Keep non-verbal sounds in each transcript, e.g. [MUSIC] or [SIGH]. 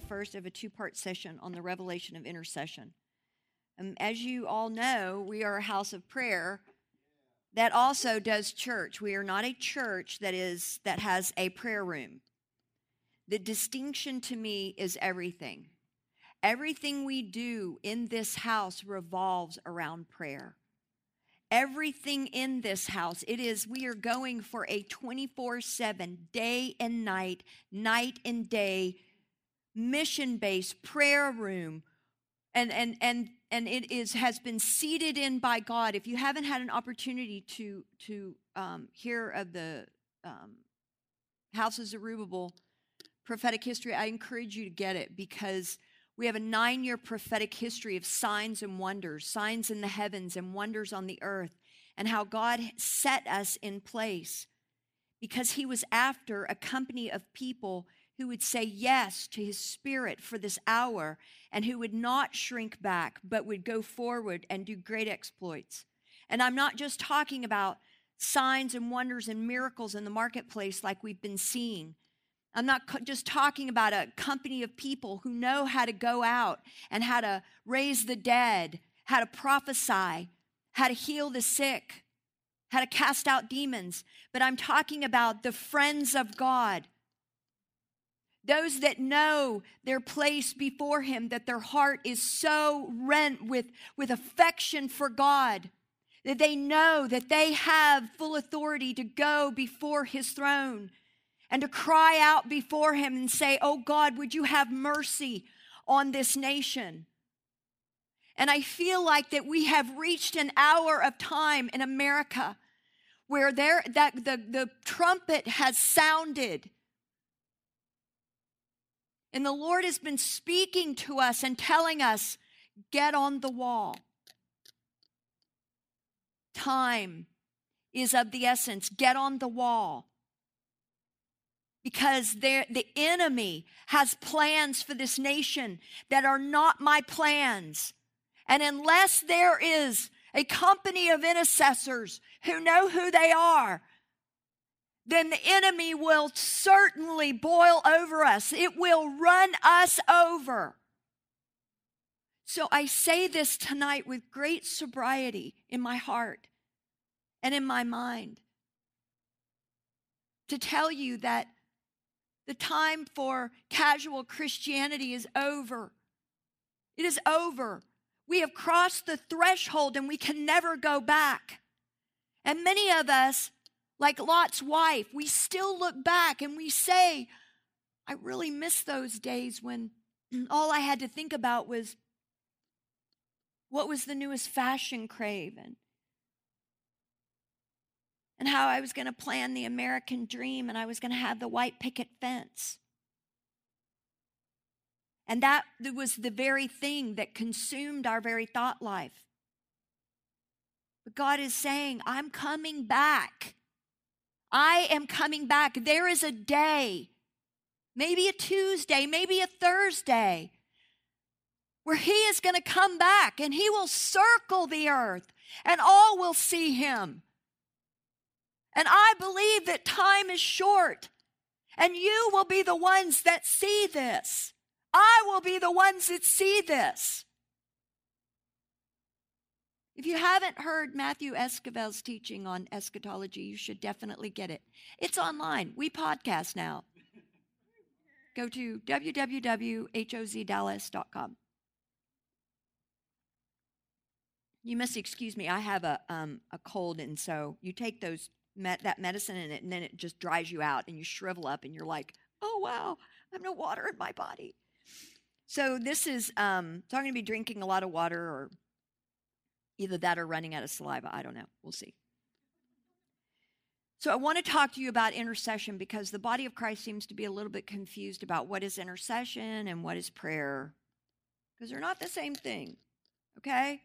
the first of a two part session on the revelation of intercession. Um, as you all know, we are a house of prayer that also does church. We are not a church that is that has a prayer room. The distinction to me is everything. Everything we do in this house revolves around prayer. Everything in this house, it is, we are going for a 24 7, day and night, night and day, mission based prayer room. And, and, and, and it is, has been seated in by God. If you haven't had an opportunity to, to um, hear of the um, House of Zerubbabel prophetic history, I encourage you to get it because we have a nine year prophetic history of signs and wonders, signs in the heavens and wonders on the earth, and how God set us in place because He was after a company of people who would say yes to His Spirit for this hour and who would not shrink back, but would go forward and do great exploits. And I'm not just talking about signs and wonders and miracles in the marketplace like we've been seeing. I'm not just talking about a company of people who know how to go out and how to raise the dead, how to prophesy, how to heal the sick, how to cast out demons. But I'm talking about the friends of God. Those that know their place before Him, that their heart is so rent with, with affection for God, that they know that they have full authority to go before His throne and to cry out before Him and say, Oh God, would you have mercy on this nation? And I feel like that we have reached an hour of time in America where there that the, the trumpet has sounded. And the Lord has been speaking to us and telling us, get on the wall. Time is of the essence. Get on the wall because the enemy has plans for this nation that are not my plans. And unless there is a company of intercessors who know who they are, then the enemy will certainly boil over us. It will run us over. So I say this tonight with great sobriety in my heart and in my mind to tell you that the time for casual Christianity is over. It is over. We have crossed the threshold and we can never go back. And many of us, like Lot's wife, we still look back and we say, I really miss those days when [CLEARS THROAT] all I had to think about was what was the newest fashion crave and and how I was going to plan the American dream and I was going to have the white picket fence. And that was the very thing that consumed our very thought life. But God is saying, I'm coming back. I am coming back. There is a day, maybe a Tuesday, maybe a Thursday, where He is going to come back and He will circle the earth and all will see Him. And I believe that time is short. And you will be the ones that see this. I will be the ones that see this. If you haven't heard Matthew Esquivel's teaching on eschatology, you should definitely get it. It's online. We podcast now. Go to www.hozdallas.com. You must excuse me. I have a um, a cold, and so you take those met that medicine in it, and then it just dries you out and you shrivel up and you're like, oh, wow, I have no water in my body. So this is, um, so I'm going to be drinking a lot of water or either that or running out of saliva. I don't know. We'll see. So I want to talk to you about intercession because the body of Christ seems to be a little bit confused about what is intercession and what is prayer because they're not the same thing. Okay?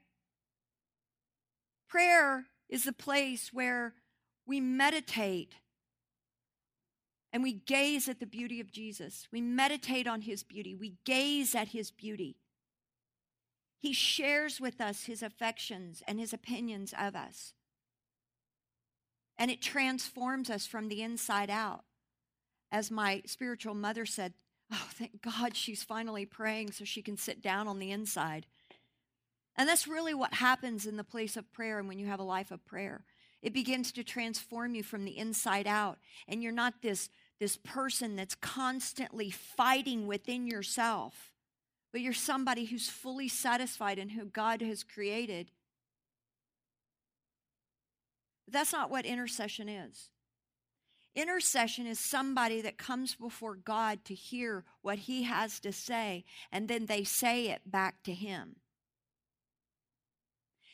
Prayer is the place where we meditate and we gaze at the beauty of Jesus. We meditate on his beauty. We gaze at his beauty. He shares with us his affections and his opinions of us. And it transforms us from the inside out. As my spiritual mother said, Oh, thank God she's finally praying so she can sit down on the inside. And that's really what happens in the place of prayer and when you have a life of prayer. It begins to transform you from the inside out. And you're not this, this person that's constantly fighting within yourself, but you're somebody who's fully satisfied in who God has created. That's not what intercession is. Intercession is somebody that comes before God to hear what he has to say, and then they say it back to him.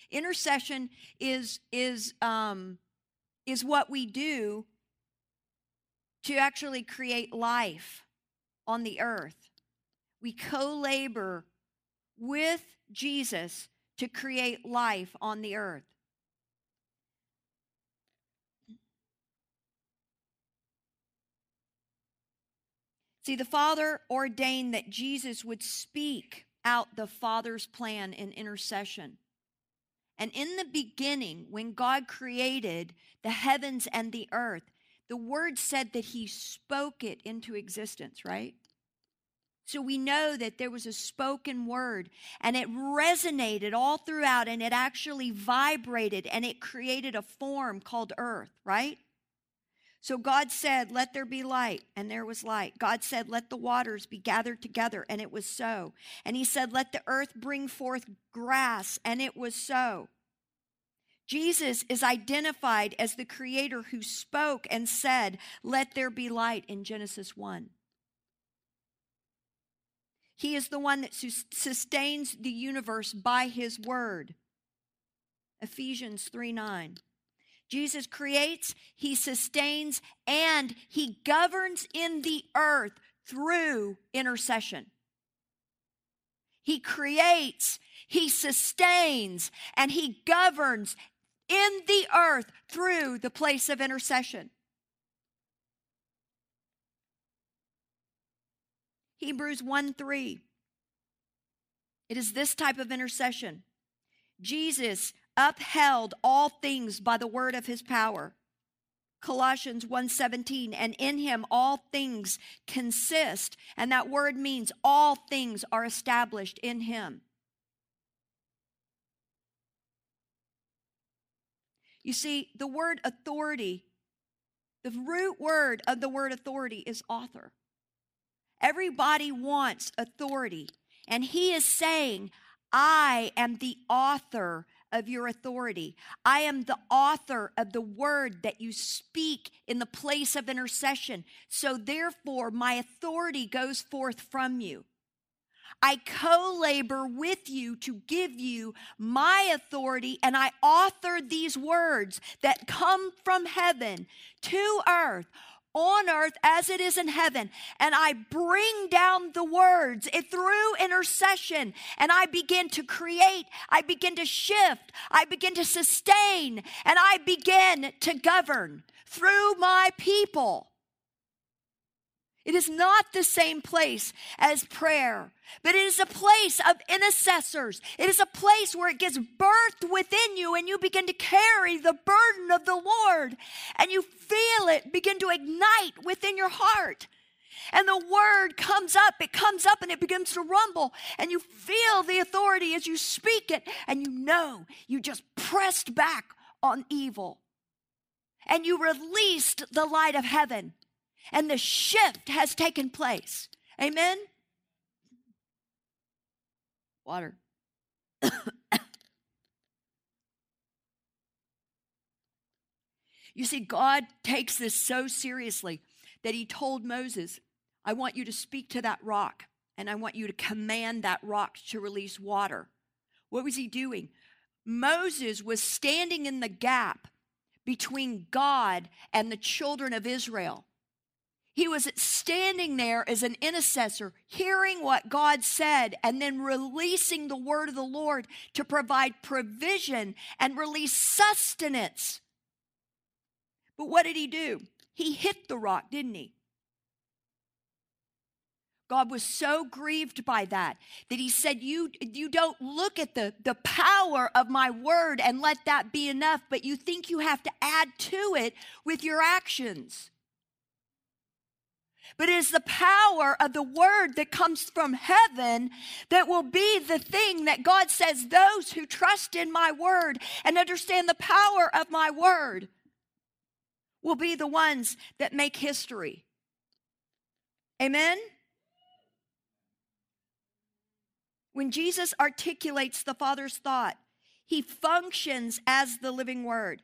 Intercession is, is, um, is what we do to actually create life on the earth. We co labor with Jesus to create life on the earth. See, the Father ordained that Jesus would speak out the Father's plan in intercession. And in the beginning, when God created the heavens and the earth, the word said that he spoke it into existence, right? So we know that there was a spoken word and it resonated all throughout and it actually vibrated and it created a form called earth, right? So God said, Let there be light, and there was light. God said, Let the waters be gathered together, and it was so. And He said, Let the earth bring forth grass, and it was so. Jesus is identified as the creator who spoke and said, Let there be light in Genesis 1. He is the one that sustains the universe by his word. Ephesians 3 9. Jesus creates, he sustains, and he governs in the earth through intercession. He creates, he sustains, and he governs in the earth through the place of intercession. Hebrews 1 3. It is this type of intercession. Jesus upheld all things by the word of his power. Colossians 1:17 and in him all things consist and that word means all things are established in him. You see, the word authority, the root word of the word authority is author. Everybody wants authority, and he is saying, I am the author of your authority. I am the author of the word that you speak in the place of intercession. So, therefore, my authority goes forth from you. I co labor with you to give you my authority, and I author these words that come from heaven to earth on earth as it is in heaven. And I bring down the words it, through intercession and I begin to create, I begin to shift, I begin to sustain, and I begin to govern through my people. It is not the same place as prayer, but it is a place of intercessors. It is a place where it gets birthed within you and you begin to carry the burden of the Lord and you feel it begin to ignite within your heart. And the word comes up, it comes up and it begins to rumble, and you feel the authority as you speak it, and you know you just pressed back on evil. And you released the light of heaven and the shift has taken place. Amen? Water. [COUGHS] you see, God takes this so seriously that He told Moses, I want you to speak to that rock and I want you to command that rock to release water. What was He doing? Moses was standing in the gap between God and the children of Israel. He was standing there as an intercessor, hearing what God said, and then releasing the word of the Lord to provide provision and release sustenance. But what did he do? He hit the rock, didn't he? God was so grieved by that that he said, You, you don't look at the, the power of my word and let that be enough, but you think you have to add to it with your actions. But it is the power of the word that comes from heaven that will be the thing that God says those who trust in my word and understand the power of my word will be the ones that make history. Amen? When Jesus articulates the Father's thought, he functions as the living word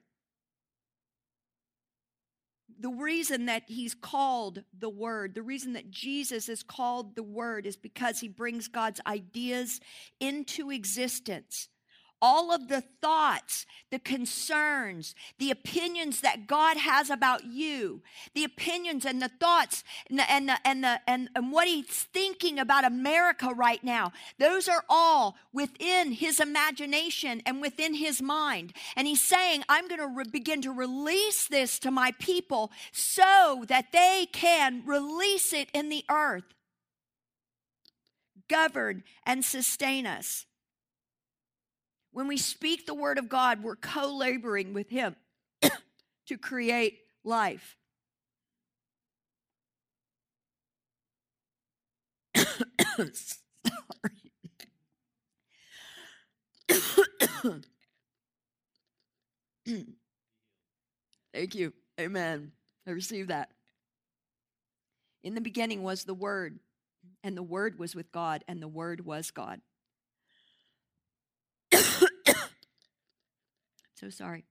the reason that he's called the Word, the reason that Jesus is called the Word is because he brings God's ideas into existence all of the thoughts, the concerns, the opinions that God has about you, the opinions and the thoughts and the, and, the, and, the, and, and what he's thinking about America right now, those are all within his imagination and within his mind. And he's saying, I'm going to re- begin to release this to my people so that they can release it in the earth, govern and sustain us. When we speak the word of God, we're co laboring with Him [COUGHS] to create life. [COUGHS] Thank you. Amen. I receive that. In the beginning was the Word, and the Word was with God, and the Word was God. So sorry.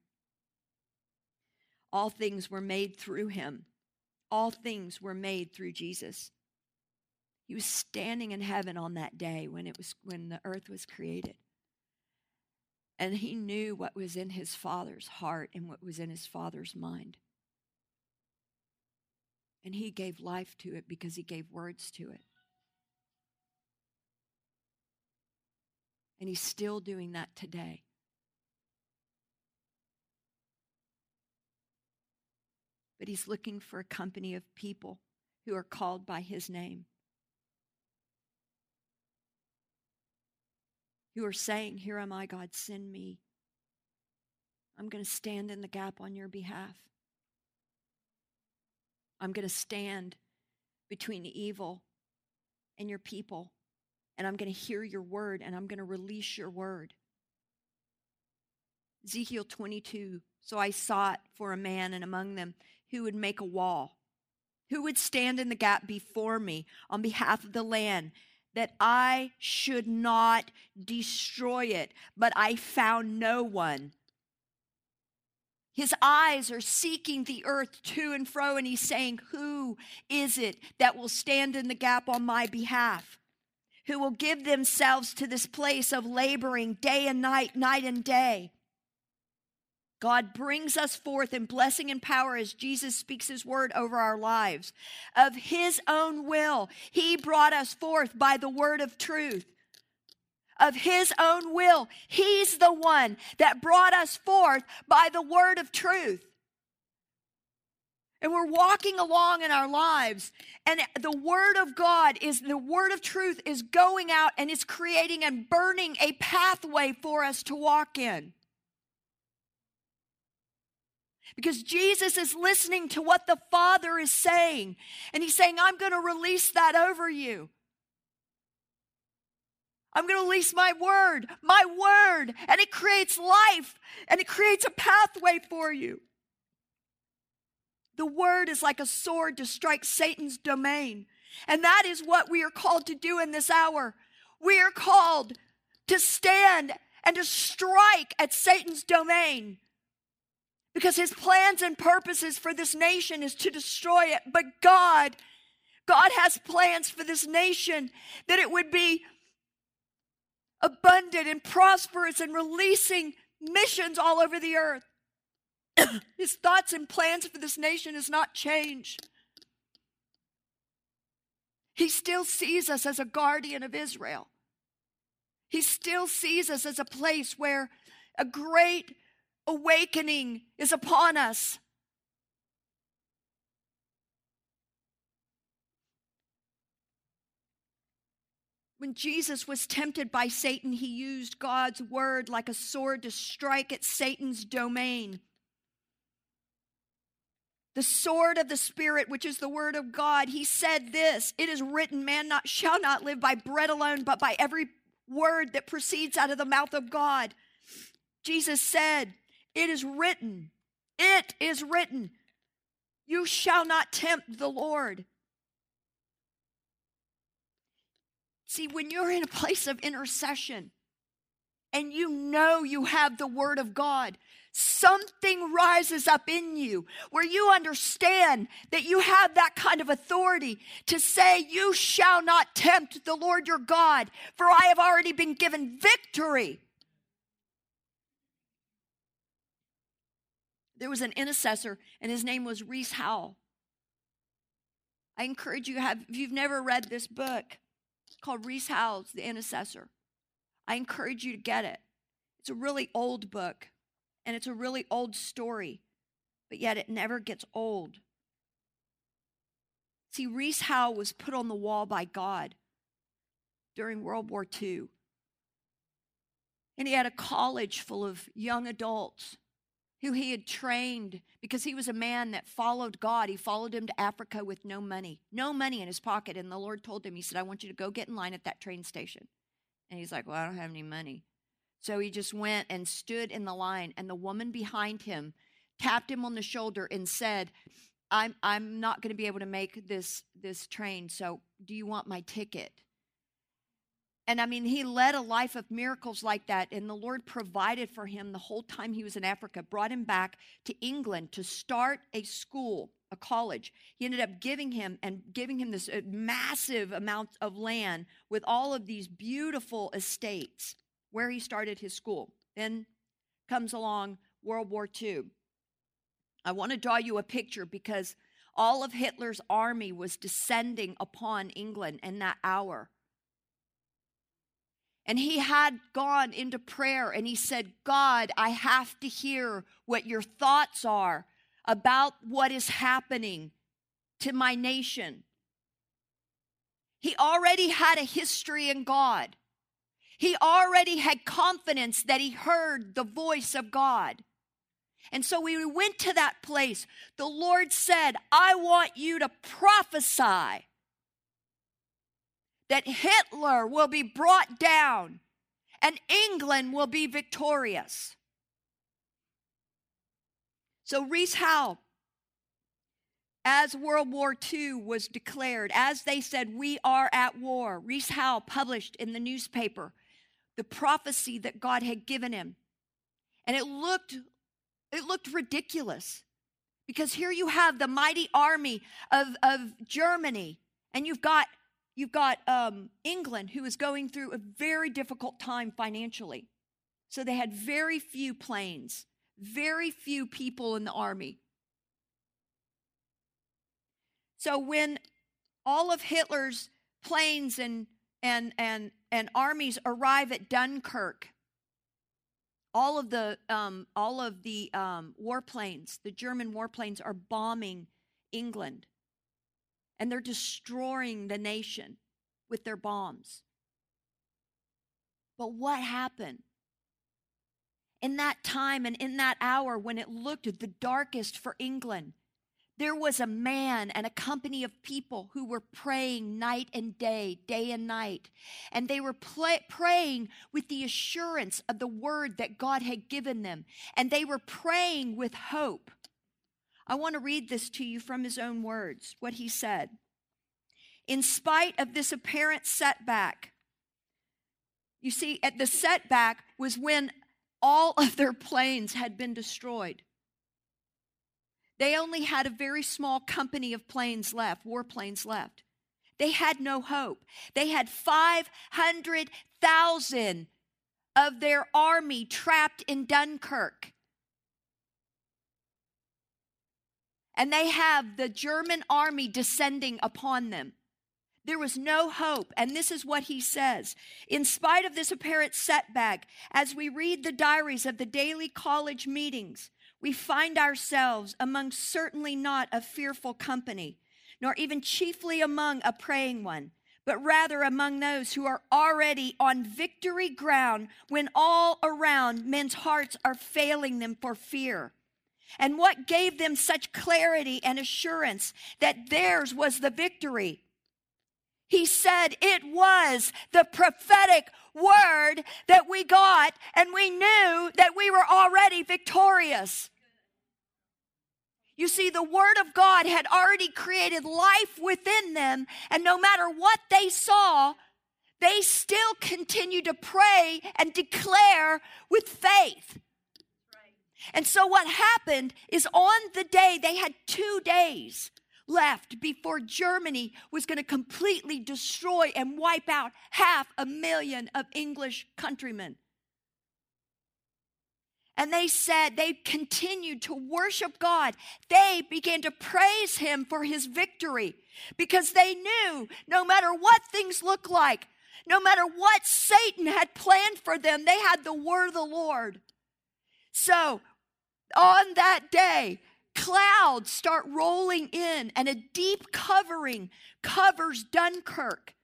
All things were made through him. All things were made through Jesus. He was standing in heaven on that day when it was when the earth was created. And he knew what was in his father's heart and what was in his father's mind. And he gave life to it because he gave words to it. And he's still doing that today. But he's looking for a company of people who are called by his name, who are saying, Here am I, God, send me. I'm going to stand in the gap on your behalf. I'm going to stand between evil and your people and I'm going to hear your word and I'm going to release your word. Ezekiel 22 So I sought for a man and among them who would make a wall, who would stand in the gap before me on behalf of the land, that I should not destroy it. But I found no one. His eyes are seeking the earth to and fro, and he's saying, Who is it that will stand in the gap on my behalf? who will give themselves to this place of laboring day and night, night and day. God brings us forth in blessing and power as Jesus speaks his word over our lives. Of his own will, he brought us forth by the word of truth. Of his own will, he's the one that brought us forth by the word of truth. And we're walking along in our lives, and the Word of God is the Word of truth is going out and is creating and burning a pathway for us to walk in. Because Jesus is listening to what the Father is saying, and He's saying, I'm going to release that over you. I'm going to release my word, my word, and it creates life and it creates a pathway for you. The word is like a sword to strike Satan's domain. And that is what we are called to do in this hour. We are called to stand and to strike at Satan's domain. Because his plans and purposes for this nation is to destroy it. But God, God has plans for this nation that it would be abundant and prosperous and releasing missions all over the earth. [COUGHS] His thoughts and plans for this nation has not changed. He still sees us as a guardian of Israel. He still sees us as a place where a great awakening is upon us. When Jesus was tempted by Satan, he used God's word like a sword to strike at Satan's domain. the sword of the Spirit, which is the word of God, he said this It is written, man not, shall not live by bread alone, but by every word that proceeds out of the mouth of God. Jesus said, It is written, it is written, you shall not tempt the Lord. See, when you're in a place of intercession and you know you have the Word of God, something rises up in you where you understand that you have that kind of authority to say, You shall not tempt the Lord your God, for I have already been given victory. There was an intercessor, and his name was Rees Howell. I encourage you, have, if you've never read this book called Rees Howell's The Intercessor, I encourage you to get it. It's a really old book, and it's a really old story, but yet it never gets old. See, Reese Howell was put on the wall by God during World War II. And he had a college full of young adults who he had trained because he was a man that followed God. He followed him to Africa with no money, no money in his pocket. And the Lord told him, He said, I want you to go get in line at that train station. And he's like, Well, I don't have any money. So he just went and stood in the line, and the woman behind him tapped him on the shoulder and said, I'm, I'm not going to be able to make this, this train, so do you want my ticket? And I mean, he led a life of miracles like that, and the Lord provided for him the whole time he was in Africa, brought him back to England to start a school, a college. He ended up giving him and giving him this uh, massive amount of land with all of these beautiful estates where he started his school. Then comes along World War II. I want to draw you a picture because all of Hitler's army was descending upon England in that hour. And he had gone into prayer and he said, God, I have to hear what your thoughts are about what is happening to my nation. He already had a history in God. He already had confidence that he heard the voice of God. And so we went to that place. The Lord said, I want you to prophesy that Hitler will be brought down and England will be victorious. So, Rees Howell, as World War II was declared, as they said, we are at war, Rees Howell published in the newspaper the prophecy that God had given him. And it looked, it looked ridiculous because here you have the mighty army of, of Germany, and you've got You've got um, England, who is going through a very difficult time financially. So they had very few planes, very few people in the army. So when all of Hitler's planes and, and, and, and armies arrive at Dunkirk, all of the, um, all of the um, warplanes, the German warplanes, are bombing England and they're destroying the nation with their bombs. But what happened? In that time and in that hour when it looked the darkest for England, there was a man and a company of people who were praying night and day, day and night. And they were play, praying with the assurance of the word that God had given them. And they were praying with hope. I want to read this to you from his own words, what he said. In spite of this apparent setback, you see, at the setback was when all of their planes had been destroyed. They only had a very small company of planes left, warplanes left. They had no hope. They had 500,000 of their army trapped in Dunkirk. And they have the German army descending upon them. There was no hope. And this is what he says. In spite of this apparent setback, as we read the diaries of the daily college meetings, we find ourselves among certainly not a fearful company, nor even chiefly among a praying one, but rather among those who are already on victory ground when all around men's hearts are failing them for fear. And what gave them such clarity and assurance that theirs was the victory? He said it was the prophetic word that we got, and we knew that we were already victorious. You see, the Word of God had already created life within them, and no matter what they saw, they still continued to pray and declare with faith. And so, what happened is on the day, they had two days left before Germany was going to completely destroy and wipe out half a million of English countrymen. And they said they continued to worship God. They began to praise Him for His victory because they knew no matter what things look like, no matter what Satan had planned for them, they had the word of the Lord. So on that day, clouds start rolling in and a deep covering covers Dunkirk.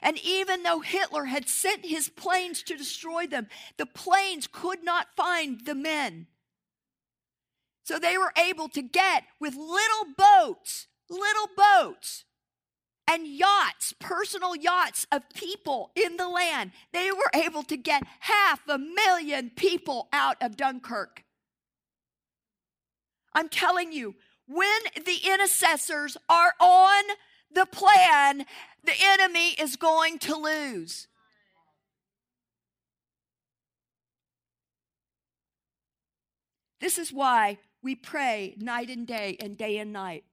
And even though Hitler had sent his planes to destroy them, the planes could not find the men. So they were able to get with little boats, little boats, and yachts, personal yachts of people in the land. They were able to get half a million people out of Dunkirk. I'm telling you, when the intercessors are on the plan, the enemy is going to lose. This is why we pray night and day and day and night.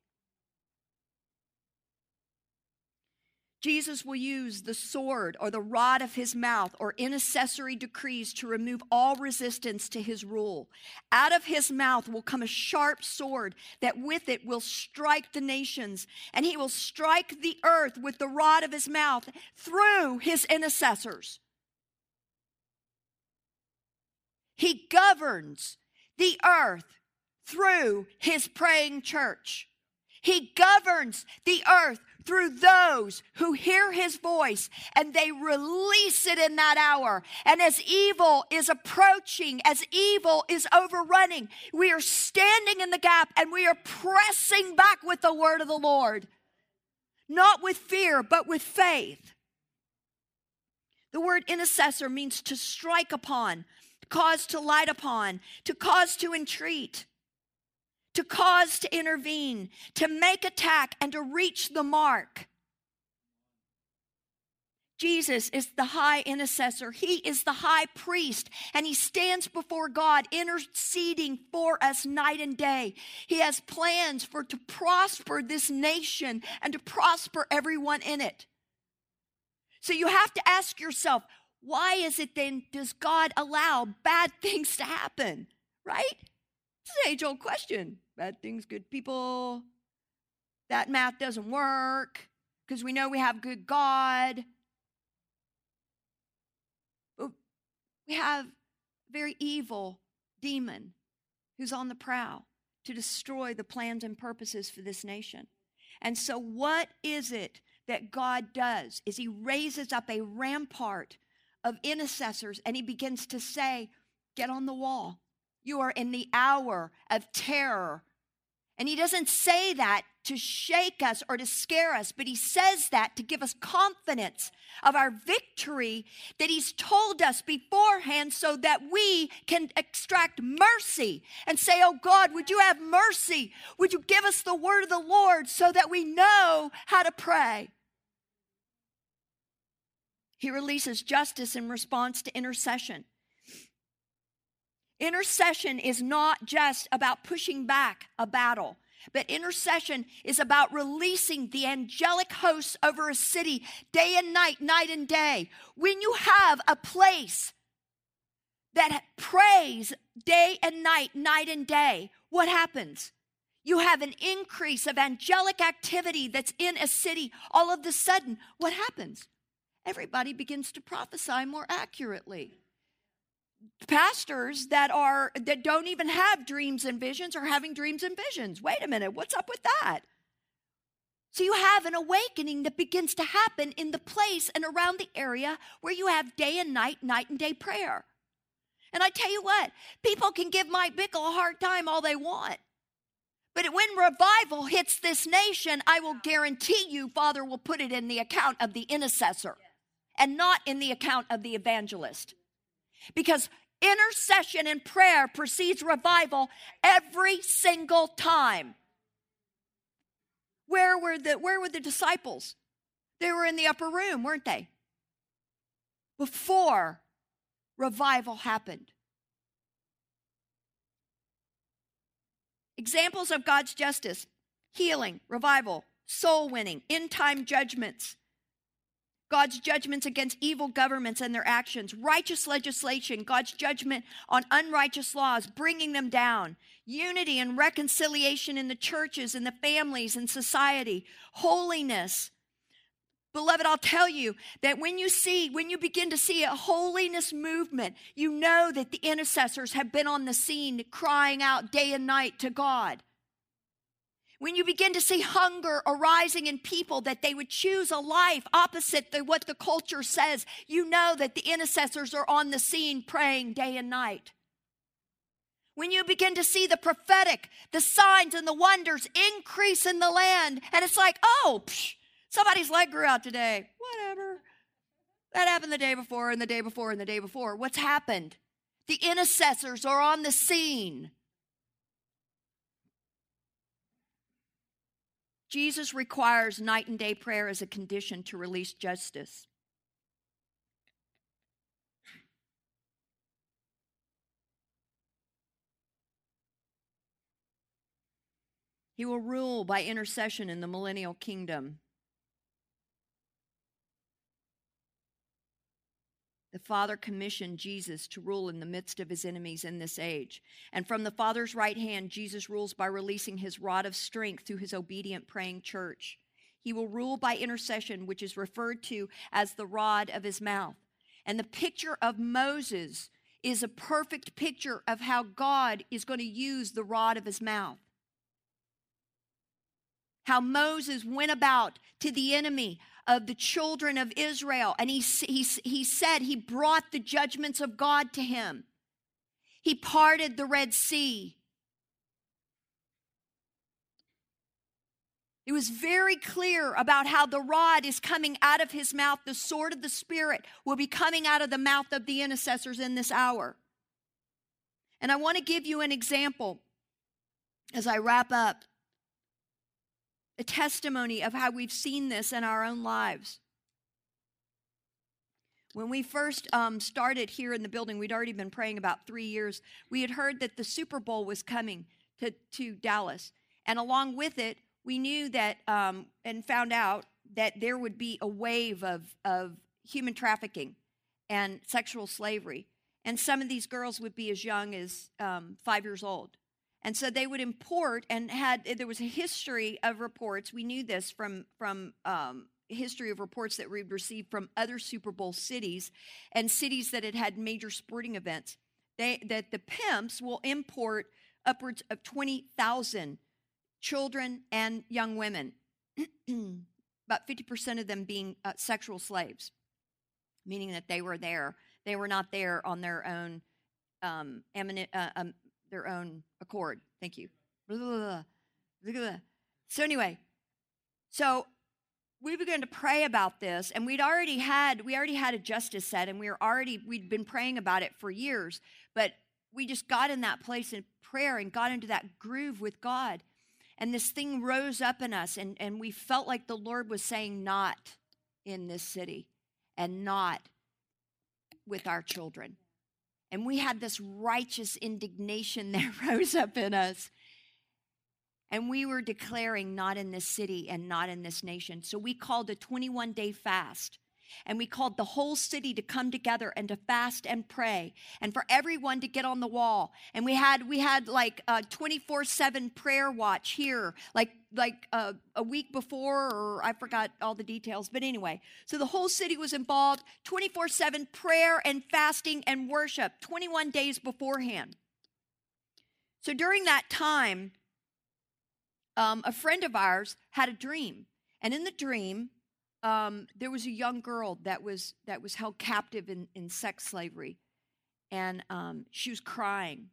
Jesus will use the sword or the rod of his mouth or intercessory decrees to remove all resistance to his rule. Out of his mouth will come a sharp sword that with it will strike the nations, and he will strike the earth with the rod of his mouth through his intercessors. He governs the earth through his praying church. He governs the earth through those who hear his voice and they release it in that hour. And as evil is approaching, as evil is overrunning, we are standing in the gap and we are pressing back with the word of the Lord. Not with fear, but with faith. The word intercessor means to strike upon, cause to light upon, to cause to entreat to cause to intervene, to make attack, and to reach the mark. Jesus is the high intercessor. He is the high priest, and he stands before God interceding for us night and day. He has plans for to prosper this nation and to prosper everyone in it. So you have to ask yourself, why is it then does God allow bad [LAUGHS] things to happen? Right? It's an age old question. Bad things, good people. That math doesn't work because we know we have good God. But we have very evil demon who's on the prowl to destroy the plans and purposes for this nation. And so, what is it that God does? Is He raises up a rampart of intercessors and He begins to say, Get on the wall. You are in the hour of terror. And he doesn't say that to shake us or to scare us, but he says that to give us confidence of our victory that he's told us beforehand so that we can extract mercy and say, Oh God, would you have mercy? Would you give us the word of the Lord so that we know how to pray? He releases justice in response to intercession. Intercession is not just about pushing back a battle, but intercession is about releasing the angelic hosts over a city day and night, night and day. When you have a place that prays day and night, night and day, what happens? You have an increase of angelic activity that's in a city. All of a sudden, what happens? Everybody begins to prophesy more accurately pastors that are that don't even have dreams and visions are having dreams and visions wait a minute what's up with that so you have an awakening that begins to happen in the place and around the area where you have day and night night and day prayer And I tell you what, people can give Mike Bickle a hard time all they want. But when revival hits this nation, I will guarantee you, Father will put it in the account of the intercessor and not in the account of the evangelist. Because intercession and prayer precedes revival every single time. Where were the where were the disciples? They were in the upper room, weren't they? Before revival happened. Examples of God's justice healing, revival, soul winning, end time judgments, God's judgments against evil governments and their actions, righteous legislation, God's judgment on unrighteous laws, bringing them down, unity and reconciliation in the churches, in the families, in society, holiness. Beloved, I'll tell you that when you see, when you begin to see a holiness movement, you know that the intercessors have been on the scene crying out day and night to God. When you begin to see hunger arising in people that they would choose a life opposite to what the culture says, you know that the intercessors are on the scene praying day and night. When you begin to see the prophetic, the signs and the wonders increase in the land, and it's like, oh, psh, somebody's leg grew out today. Whatever. That happened the day before, and the day before, and the day before. What's happened? The intercessors are on the scene. Jesus requires night and day prayer as a condition to release justice. He will rule by intercession in the millennial kingdom. The Father commissioned Jesus to rule in the midst of his enemies in this age. And from the Father's right hand, Jesus rules by releasing his rod of strength through his obedient praying church. He will rule by intercession, which is referred to as the rod of his mouth. And the picture of Moses is a perfect picture of how God is going to use the rod of his mouth. How Moses went about to the enemy of the children of Israel. And he, he, he said he brought the judgments of God to him. He parted the Red Sea. It was very clear about how the rod is coming out of his mouth. The sword of the Spirit will be coming out of the mouth of the intercessors in this hour. And I want to give you an example as I wrap up a testimony of how we've seen this in our own lives. When we first um, started here in the building, we'd already been praying about three years. We had heard that the Super Bowl was coming to, to Dallas. And along with it, we knew that um, and found out that there would be a wave of, of human trafficking and sexual slavery. And some of these girls would be as young as um, five years old. And so they would import and had there was a history of reports. We knew this from from um, history of reports that we'd received from other Super Bowl cities and cities that had had major sporting events. They that the pimps will import upwards of twenty thousand children and young women, [CLEARS THROAT] about fifty percent of them being uh, sexual slaves, meaning that they were there. They were not there on their own um, eminent, uh, um, their own accord. Thank you. So, anyway, so we began to pray about this and we'd already had we already had a justice set and we were already we'd been praying about it for years but we just got in that place in prayer and got into that groove with god and this thing rose up in us and, and we felt like the lord was saying not in this city and not with our children and we had this righteous indignation [LAUGHS] that rose up in us. And we were declaring, not in this city and not in this nation. So we called a 21 day fast and we called the whole city to come together and to fast and pray and for everyone to get on the wall. And we had we had like a 24-7 prayer watch here like like uh, a week before or i forgot all the details. But anyway so the whole city was involved. 24-7 prayer and fasting and worship 21 days beforehand. So during that time um, a friend of ours had a dream. And in the dream um, there was a young girl that was that was held captive in, in sex slavery, and um, she was crying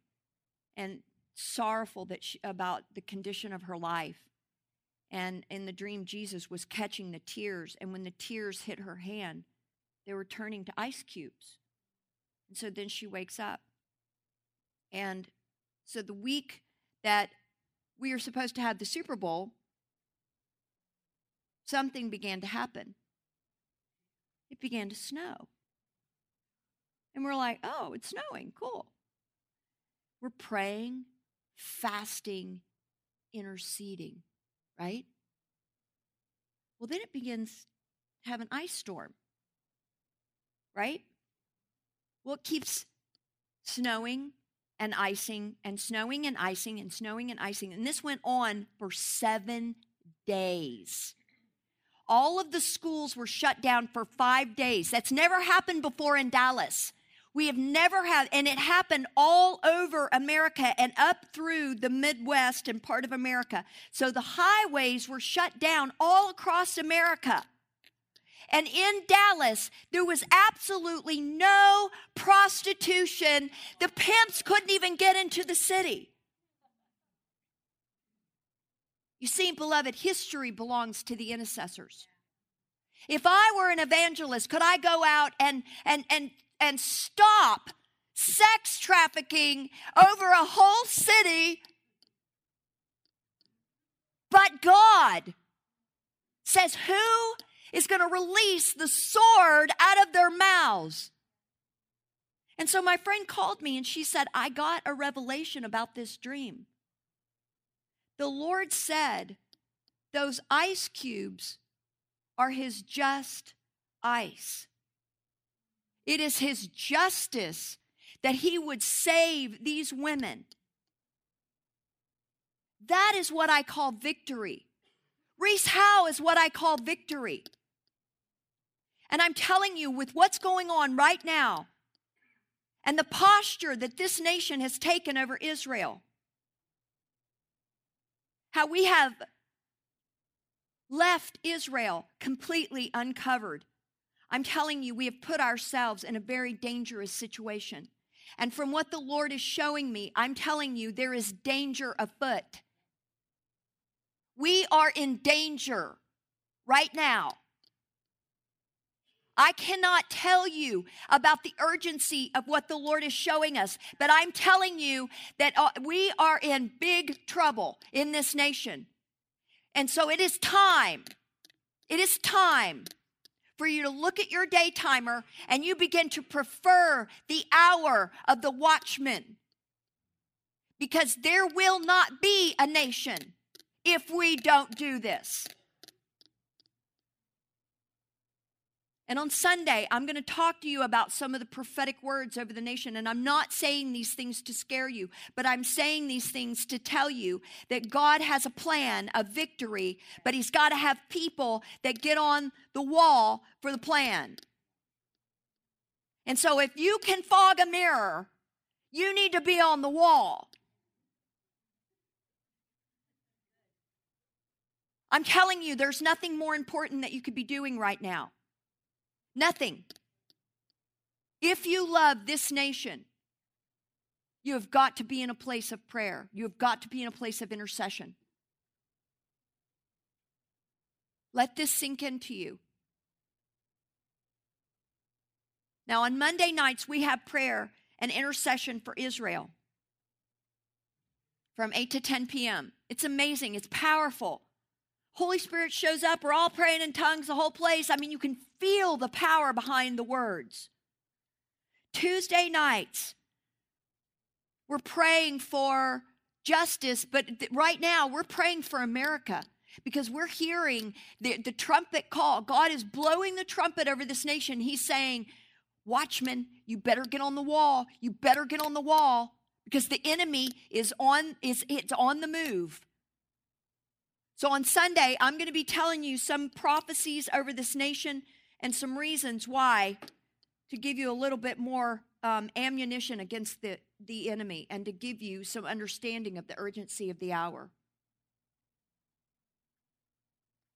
and sorrowful that she, about the condition of her life. And in the dream, Jesus was catching the tears, and when the tears hit her hand, they were turning to ice cubes. And so then she wakes up. And so the week that we are supposed to have the Super Bowl, something began to happen. It began to snow. And we're like, oh, it's snowing. Cool. We're praying, fasting, interceding, right? Well, then it begins to have an ice storm, right? Well, it keeps snowing and icing and snowing and icing and snowing and icing. And this went on for seven days. All of the schools were shut down for five days. That's never happened before in Dallas. We have never had, and it happened all over America and up through the Midwest and part of America. So the highways were shut down all across America. And in Dallas, there was absolutely no prostitution. The pimps couldn't even get into the city. You see, beloved, history belongs to the intercessors. If I were an evangelist, could I go out and and and and stop sex trafficking over a whole city? But God says, Who is going to release the sword out of their mouths? And so my friend called me and she said, I got a revelation about this dream. The Lord said, Those ice cubes are His just ice. It is His justice that He would save these women. That is what I call victory. Rees Howell is what I call victory. And I'm telling you, with what's going on right now and the posture that this nation has taken over Israel, how we have left Israel completely uncovered. I'm telling you, we have put ourselves in a very dangerous situation. And from what the Lord is showing me, I'm telling you, there is danger afoot. We are in danger right now. I cannot tell you about the urgency of what the Lord is showing us, but I'm telling you that uh, we are in big trouble in this nation. And so it is time, it is time for you to look at your day timer and you begin to prefer the hour of the watchman. Because there will not be a nation if we don't do this. And on Sunday, I'm going to talk to you about some of the prophetic words over the nation. And I'm not saying these things to scare you, but I'm saying these things to tell you that God has a plan of victory, but He's got to have people that get on the wall for the plan. And so if you can fog a mirror, you need to be on the wall. I'm telling you, there's nothing more important that you could be doing right now. Nothing. If you love this nation, you have got to be in a place of prayer. You have got to be in a place of intercession. Let this sink into you. Now, on Monday nights, we have prayer and intercession for Israel from 8 to 10 p.m. It's amazing, it's powerful. Holy Spirit shows up, we're all praying in tongues, the whole place. I mean, you can feel the power behind the words. Tuesday nights, we're praying for justice, but th- right now we're praying for America because we're hearing the, the trumpet call. God is blowing the trumpet over this nation. He's saying, Watchmen, you better get on the wall. You better get on the wall because the enemy is on is it's on the move. So on Sunday, I'm going to be telling you some prophecies over this nation and some reasons why to give you a little bit more um, ammunition against the, the enemy and to give you some understanding of the urgency of the hour.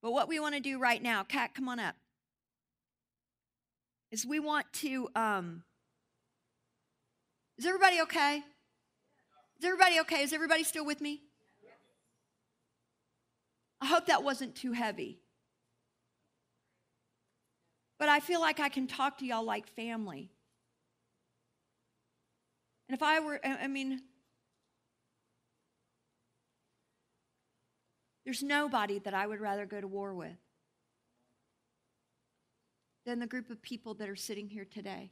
But what we want to do right now, Kat, come on up, is we want to um, Is everybody okay? Is everybody okay? Is everybody still with me? I hope that wasn't too heavy. But I feel like I can talk to y'all like family. And if I were, I mean, there's nobody that I would rather go to war with than the group of people that are sitting here today.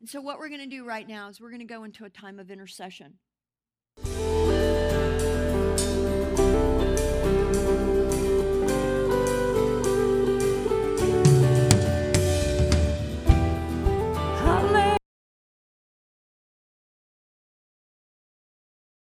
And so, what we're going to do right now is we're going to go into a time of intercession. Música